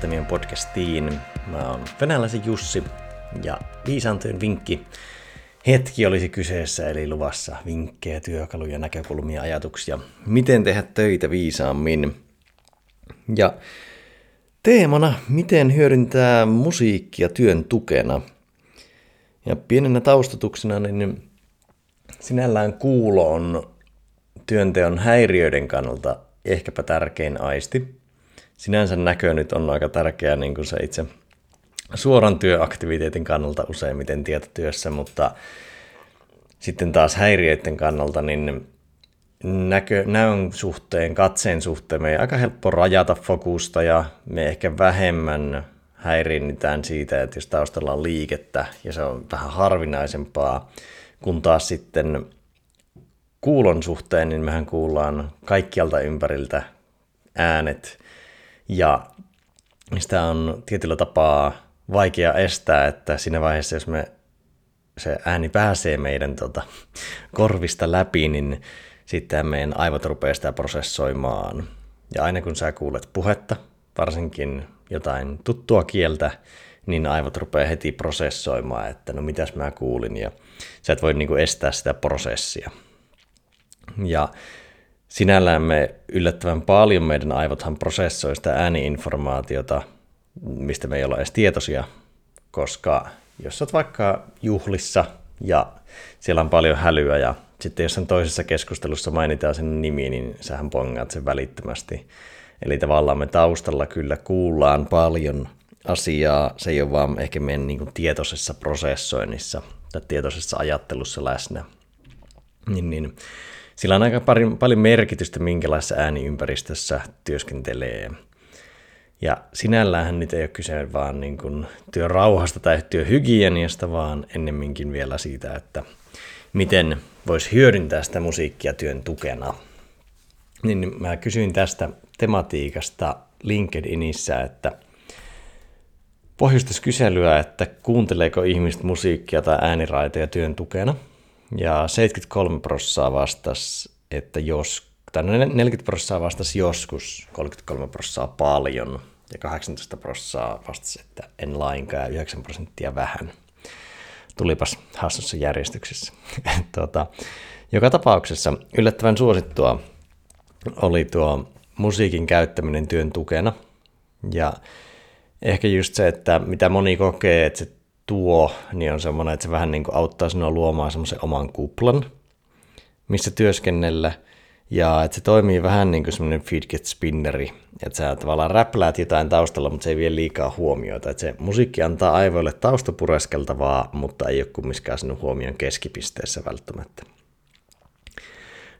Academian podcastiin. Mä oon venäläisen Jussi ja viisaantojen vinkki hetki olisi kyseessä, eli luvassa vinkkejä, työkaluja, näkökulmia, ajatuksia, miten tehdä töitä viisaammin. Ja teemana, miten hyödyntää musiikkia työn tukena. Ja pienenä taustatuksena, niin sinällään kuulo on työnteon häiriöiden kannalta ehkäpä tärkein aisti. Sinänsä näkö nyt on aika tärkeä niin kuin se itse suoran työaktiviteetin kannalta useimmiten tietotyössä, mutta sitten taas häiriöiden kannalta niin näkö, näön suhteen, katseen suhteen me ei aika helppo rajata fokusta ja me ehkä vähemmän häirinnitään siitä, että jos taustalla on liikettä ja se on vähän harvinaisempaa, kun taas sitten kuulon suhteen, niin mehän kuullaan kaikkialta ympäriltä äänet ja sitä on tietyllä tapaa vaikea estää, että siinä vaiheessa, jos me se ääni pääsee meidän tota, korvista läpi, niin sitten meidän aivot rupeaa sitä prosessoimaan. Ja aina kun sä kuulet puhetta, varsinkin jotain tuttua kieltä, niin aivot rupeaa heti prosessoimaan, että no mitäs mä kuulin, ja sä et voi niinku estää sitä prosessia. Ja sinällään me yllättävän paljon meidän aivothan prosessoi sitä ääniinformaatiota, mistä me ei olla edes tietoisia, koska jos olet vaikka juhlissa ja siellä on paljon hälyä ja sitten jossain toisessa keskustelussa mainitaan sen nimi, niin sähän pongaat sen välittömästi. Eli tavallaan me taustalla kyllä kuullaan paljon asiaa, se ei ole vaan ehkä meidän niin tietoisessa prosessoinnissa tai tietoisessa ajattelussa läsnä. Niin, niin sillä on aika paljon merkitystä, minkälaisessa ääniympäristössä työskentelee. Ja sinälläänhän nyt ei ole kyse vaan niin kuin työn rauhasta tai työhygieniasta, vaan ennemminkin vielä siitä, että miten voisi hyödyntää sitä musiikkia työn tukena. Niin mä kysyin tästä tematiikasta LinkedInissä, että pohjustuskyselyä, että kuunteleeko ihmiset musiikkia tai ääniraitoja työn tukena. Ja 73 prosenttia vastasi, että jos, tai 40 prosenttia vastasi joskus, 33 prosenttia paljon ja 18 prosenttia vastasi, että en lainkaan ja 9 prosenttia vähän. Tulipas hassussa järjestyksessä. tuota, joka tapauksessa yllättävän suosittua oli tuo musiikin käyttäminen työn tukena. Ja ehkä just se, että mitä moni kokee, että se tuo, niin on semmoinen, että se vähän niin kuin auttaa sinua luomaan semmoisen oman kuplan, missä työskennellä – ja että se toimii vähän niin kuin semmoinen fidget spinneri, että sä tavallaan räpläät jotain taustalla, mutta se ei vie liikaa huomiota. Että se musiikki antaa aivoille taustapureskeltavaa, mutta ei ole kumminkaan sinun huomion keskipisteessä välttämättä.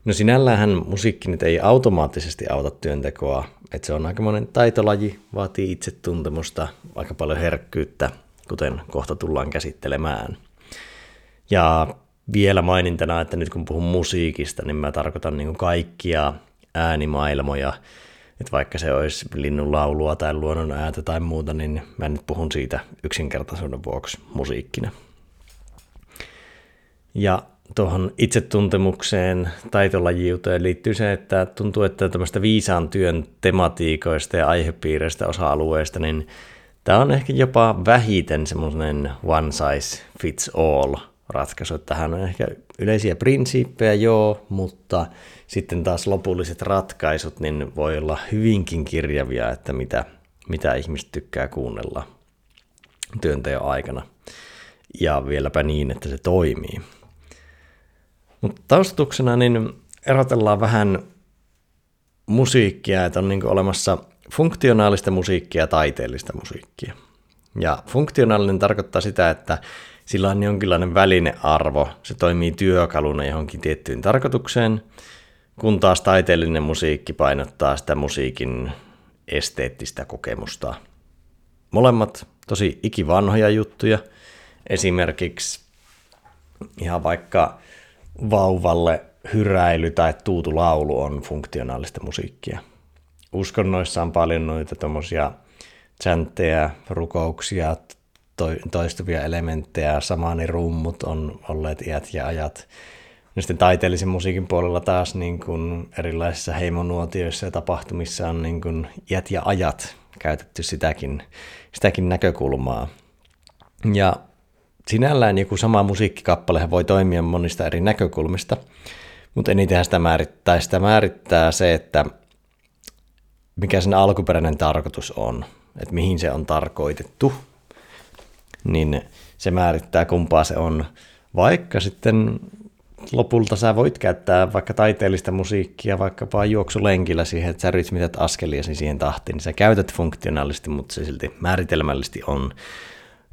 No sinällähän musiikki nyt ei automaattisesti auta työntekoa, että se on aika monen taitolaji, vaatii itsetuntemusta, aika paljon herkkyyttä, kuten kohta tullaan käsittelemään. Ja vielä mainintana, että nyt kun puhun musiikista, niin mä tarkoitan niin kaikkia äänimaailmoja, että vaikka se olisi linnun laulua tai luonnon ääntä tai muuta, niin mä nyt puhun siitä yksinkertaisuuden vuoksi musiikkina. Ja tuohon itsetuntemukseen, taitolajiuteen liittyy se, että tuntuu, että tämmöistä viisaan työn tematiikoista ja aihepiireistä osa-alueista, niin tämä on ehkä jopa vähiten semmoinen one size fits all – ratkaisu. Tähän on ehkä yleisiä prinsiippejä, joo, mutta sitten taas lopulliset ratkaisut niin voi olla hyvinkin kirjavia, että mitä, mitä ihmiset tykkää kuunnella työnteon aikana. Ja vieläpä niin, että se toimii. Mutta taustatuksena niin erotellaan vähän musiikkia, että on niin olemassa funktionaalista musiikkia ja taiteellista musiikkia. Ja funktionaalinen tarkoittaa sitä, että sillä on jonkinlainen välinearvo, se toimii työkaluna johonkin tiettyyn tarkoitukseen, kun taas taiteellinen musiikki painottaa sitä musiikin esteettistä kokemusta. Molemmat tosi ikivanhoja juttuja, esimerkiksi ihan vaikka vauvalle hyräily tai tuutulaulu on funktionaalista musiikkia. Uskonnoissa on paljon noita tuommoisia chanttejä, rukouksia, toistuvia elementtejä, rummut on olleet iät ja ajat. No sitten taiteellisen musiikin puolella taas niin kuin erilaisissa heimonuotioissa ja tapahtumissa on niin kuin iät ja ajat käytetty sitäkin, sitäkin näkökulmaa. Ja sinällään joku sama musiikkikappale voi toimia monista eri näkökulmista, mutta eniten sitä määrittää, sitä määrittää se, että mikä sen alkuperäinen tarkoitus on, että mihin se on tarkoitettu, niin se määrittää kumpaa se on. Vaikka sitten lopulta sä voit käyttää vaikka taiteellista musiikkia vaikkapa juoksulenkillä siihen, että sä rytmität askeliasi siihen tahtiin, niin sä käytät funktionaalisesti, mutta se silti määritelmällisesti on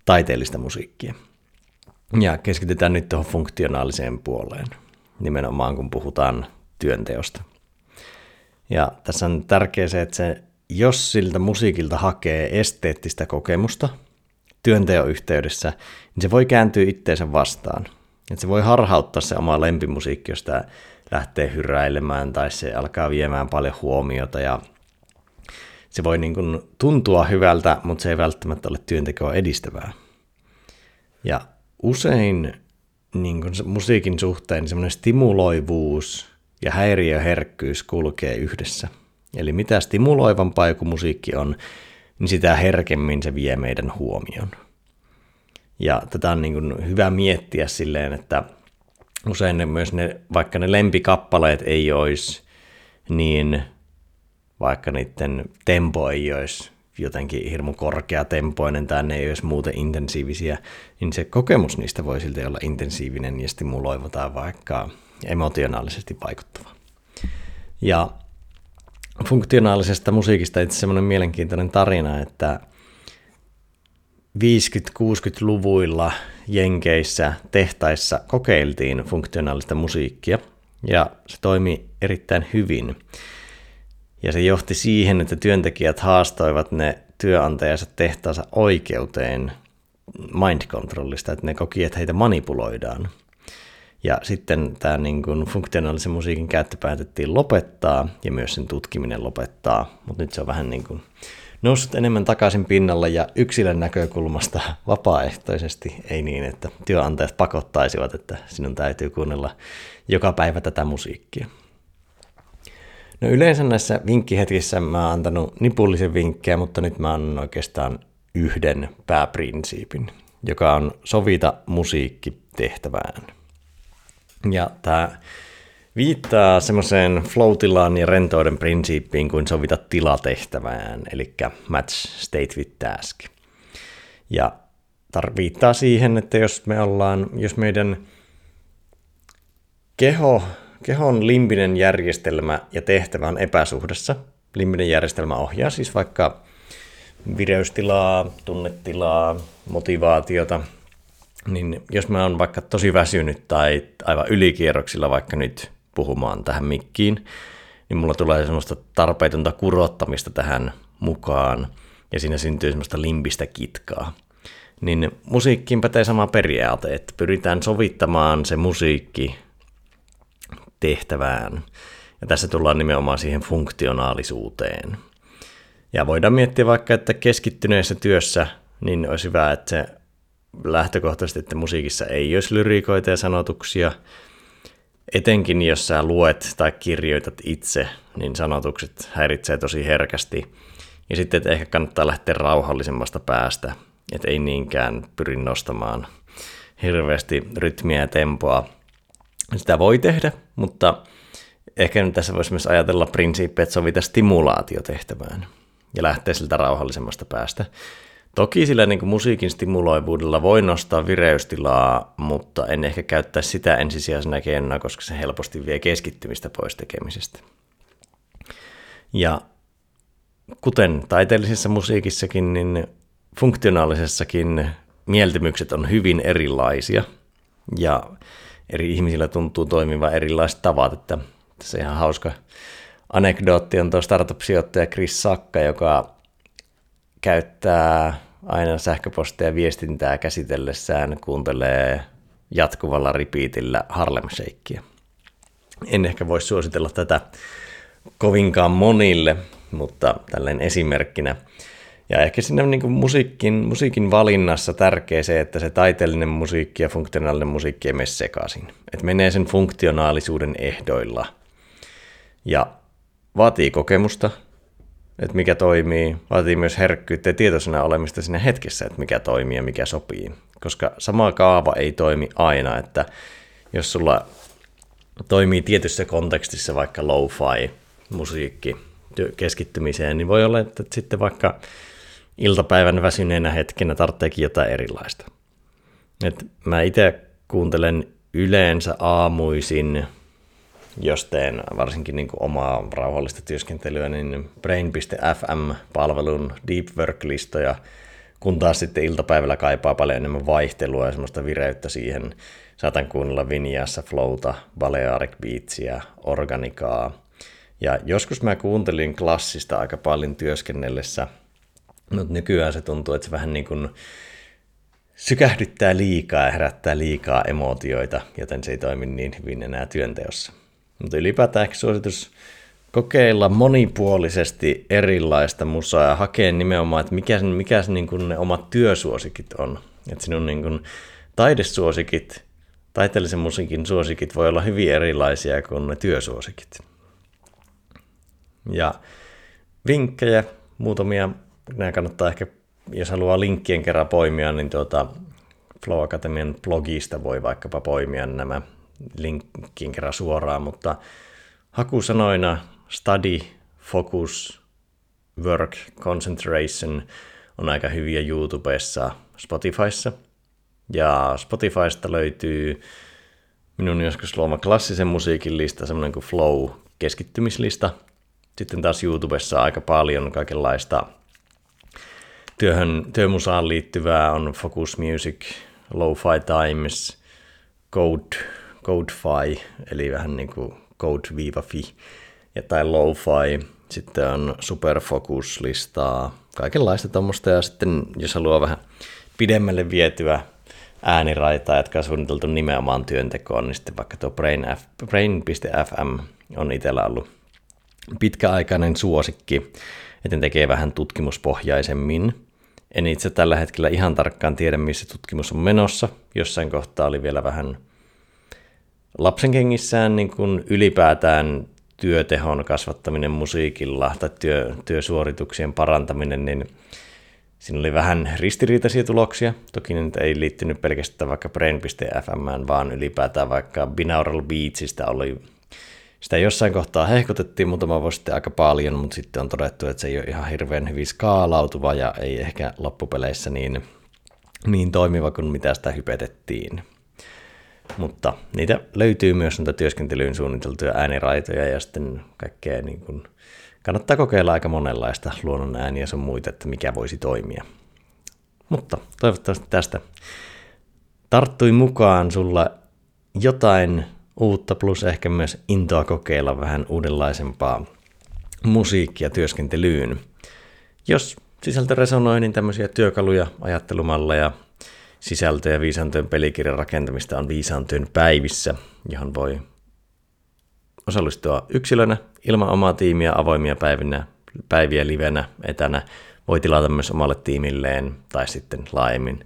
taiteellista musiikkia. Ja keskitytään nyt tuohon funktionaaliseen puoleen, nimenomaan kun puhutaan työnteosta. Ja tässä on tärkeää se, että se, jos siltä musiikilta hakee esteettistä kokemusta työnteon yhteydessä, niin se voi kääntyä itteensä vastaan. Että se voi harhauttaa se oma lempimusiikki, jos tämä lähtee hyräilemään tai se alkaa viemään paljon huomiota ja se voi niin kuin tuntua hyvältä, mutta se ei välttämättä ole työntekoa edistävää. Ja usein niin kuin musiikin suhteen niin semmoinen stimuloivuus ja häiriöherkkyys kulkee yhdessä. Eli mitä stimuloivampaa joku musiikki on, niin sitä herkemmin se vie meidän huomion. Ja tätä on niin kuin hyvä miettiä silleen, että usein ne myös ne, vaikka ne lempikappaleet ei olisi, niin vaikka niiden tempo ei olisi jotenkin hirmu tempoinen tai ne ei olisi muuten intensiivisiä, niin se kokemus niistä voi silti olla intensiivinen ja stimuloiva tai vaikka emotionaalisesti vaikuttava. Ja funktionaalisesta musiikista itse semmoinen mielenkiintoinen tarina, että 50-60-luvuilla Jenkeissä tehtaissa kokeiltiin funktionaalista musiikkia ja se toimi erittäin hyvin. Ja se johti siihen, että työntekijät haastoivat ne työnantajansa tehtaansa oikeuteen mind controlista, että ne koki, että heitä manipuloidaan. Ja sitten tämä niin kuin funktionaalisen musiikin käyttö päätettiin lopettaa ja myös sen tutkiminen lopettaa, mutta nyt se on vähän niin kuin noussut enemmän takaisin pinnalle ja yksilön näkökulmasta vapaaehtoisesti, ei niin, että työnantajat pakottaisivat, että sinun täytyy kuunnella joka päivä tätä musiikkia. No yleensä näissä vinkkihetkissä mä oon antanut nipullisen vinkkejä, mutta nyt mä annan oikeastaan yhden pääprinsiipin, joka on sovita musiikki tehtävään. Ja tämä viittaa semmoiseen flow ja rentouden prinsiippiin kuin sovita tilatehtävään, eli match state with task. Ja tar- viittaa siihen, että jos me ollaan, jos meidän keho, kehon limbinen järjestelmä ja tehtävä on epäsuhdassa, limbinen järjestelmä ohjaa siis vaikka vireystilaa, tunnetilaa, motivaatiota, niin jos mä oon vaikka tosi väsynyt tai aivan ylikierroksilla vaikka nyt puhumaan tähän mikkiin, niin mulla tulee semmoista tarpeetonta kurottamista tähän mukaan, ja siinä syntyy semmoista limbistä kitkaa. Niin musiikkiin pätee sama periaate, että pyritään sovittamaan se musiikki tehtävään. Ja tässä tullaan nimenomaan siihen funktionaalisuuteen. Ja voidaan miettiä vaikka, että keskittyneessä työssä niin olisi hyvä, että se lähtökohtaisesti, että musiikissa ei olisi lyriikoita ja sanotuksia, etenkin jos sä luet tai kirjoitat itse, niin sanotukset häiritsee tosi herkästi. Ja sitten, että ehkä kannattaa lähteä rauhallisemmasta päästä, että ei niinkään pyri nostamaan hirveästi rytmiä ja tempoa. Sitä voi tehdä, mutta ehkä nyt tässä voisi myös ajatella prinsiippiä, että sovita stimulaatiotehtävään ja lähteä siltä rauhallisemmasta päästä. Toki sillä niin kuin musiikin stimuloivuudella voi nostaa vireystilaa, mutta en ehkä käyttää sitä ensisijaisena keinona, koska se helposti vie keskittymistä pois tekemisestä. Ja kuten taiteellisessa musiikissakin, niin funktionaalisessakin mieltymykset on hyvin erilaisia ja eri ihmisillä tuntuu toimiva erilaiset tavat, että se ihan hauska anekdootti on tuo startup-sijoittaja Chris Sakka, joka käyttää aina sähköpostia viestintää käsitellessään kuuntelee jatkuvalla ripiitillä Harlem Shakeia. En ehkä voi suositella tätä kovinkaan monille, mutta tällainen esimerkkinä. Ja ehkä siinä niin kuin musiikin, musiikin valinnassa tärkeä se, että se taiteellinen musiikki ja funktionaalinen musiikki ei mene sekaisin. Että menee sen funktionaalisuuden ehdoilla. Ja vaatii kokemusta, että mikä toimii. Vaatii myös herkkyyttä ja tietoisena olemista siinä hetkessä, että mikä toimii ja mikä sopii. Koska sama kaava ei toimi aina, että jos sulla toimii tietyssä kontekstissa vaikka lo-fi musiikki keskittymiseen, niin voi olla, että sitten vaikka iltapäivän väsyneenä hetkenä tarvitseekin jotain erilaista. Et mä itse kuuntelen yleensä aamuisin, jos teen varsinkin niin kuin omaa rauhallista työskentelyä, niin brain.fm-palvelun deep work-listoja, kun taas sitten iltapäivällä kaipaa paljon enemmän vaihtelua ja semmoista vireyttä siihen. Saatan kuunnella Vinjassa, Flowta, Balearic Beatsia, Organikaa. Ja joskus mä kuuntelin klassista aika paljon työskennellessä – mutta nykyään se tuntuu, että se vähän niin kuin sykähdyttää liikaa ja herättää liikaa emootioita, joten se ei toimi niin hyvin enää työnteossa. Mutta ylipäätään suositus kokeilla monipuolisesti erilaista musaa ja hakea nimenomaan, että mikä, mikä niin kuin ne omat työsuosikit on. Että sinun niin kuin taidesuosikit, taiteellisen musiikin suosikit voi olla hyvin erilaisia kuin ne työsuosikit. Ja vinkkejä, muutamia nämä kannattaa ehkä, jos haluaa linkkien kerran poimia, niin tuota Flow Academian blogista voi vaikkapa poimia nämä linkkien kerran suoraan, mutta hakusanoina study, focus, work, concentration on aika hyviä YouTubessa, Spotifyssa. Ja Spotifysta löytyy minun joskus luoma klassisen musiikin lista, semmoinen kuin Flow keskittymislista. Sitten taas YouTubessa aika paljon kaikenlaista työhön, työmusaan liittyvää on Focus Music, Lo-Fi Times, Code, Codefy, eli vähän niin kuin Code-fi, ja tai Lo-Fi, sitten on Superfocus-listaa, kaikenlaista tuommoista, ja sitten jos haluaa vähän pidemmälle vietyä ääniraitaa, jotka on suunniteltu nimenomaan työntekoon, niin sitten vaikka tuo Brain F, Brain.fm on itsellä ollut pitkäaikainen suosikki, että tekee vähän tutkimuspohjaisemmin. En itse tällä hetkellä ihan tarkkaan tiedä, missä tutkimus on menossa. Jossain kohtaa oli vielä vähän lapsenkengissään niin kuin ylipäätään työtehon kasvattaminen musiikilla tai työ, työsuorituksien parantaminen, niin siinä oli vähän ristiriitaisia tuloksia. Toki nyt ei liittynyt pelkästään vaikka Brain.fm, vaan ylipäätään vaikka Binaural Beatsista oli sitä jossain kohtaa hehkotettiin muutama vuosi sitten aika paljon, mutta sitten on todettu, että se ei ole ihan hirveän hyvin skaalautuva ja ei ehkä loppupeleissä niin, niin toimiva kuin mitä sitä hypetettiin. Mutta niitä löytyy myös näitä työskentelyyn suunniteltuja ääniraitoja ja sitten kaikkea niin kuin, kannattaa kokeilla aika monenlaista luonnon ääniä sun muita, että mikä voisi toimia. Mutta toivottavasti tästä tarttui mukaan sulla jotain uutta plus ehkä myös intoa kokeilla vähän uudenlaisempaa musiikkia työskentelyyn. Jos sisältö resonoi, niin tämmöisiä työkaluja, ajattelumalleja, sisältöjä ja viisaantyön pelikirjan rakentamista on viisaantyön päivissä, johon voi osallistua yksilönä ilman omaa tiimiä avoimia päivinä, päiviä livenä, etänä. Voi tilata myös omalle tiimilleen tai sitten laajemmin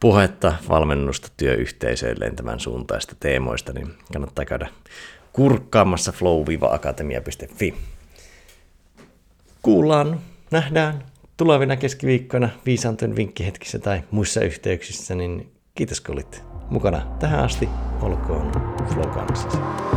puhetta, valmennusta työyhteisöilleen tämän suuntaista teemoista, niin kannattaa käydä kurkkaamassa flow-akatemia.fi. Kuullaan, nähdään tulevina keskiviikkoina viisaantojen vinkkihetkissä tai muissa yhteyksissä, niin kiitos kun olit mukana tähän asti. Olkoon Flow.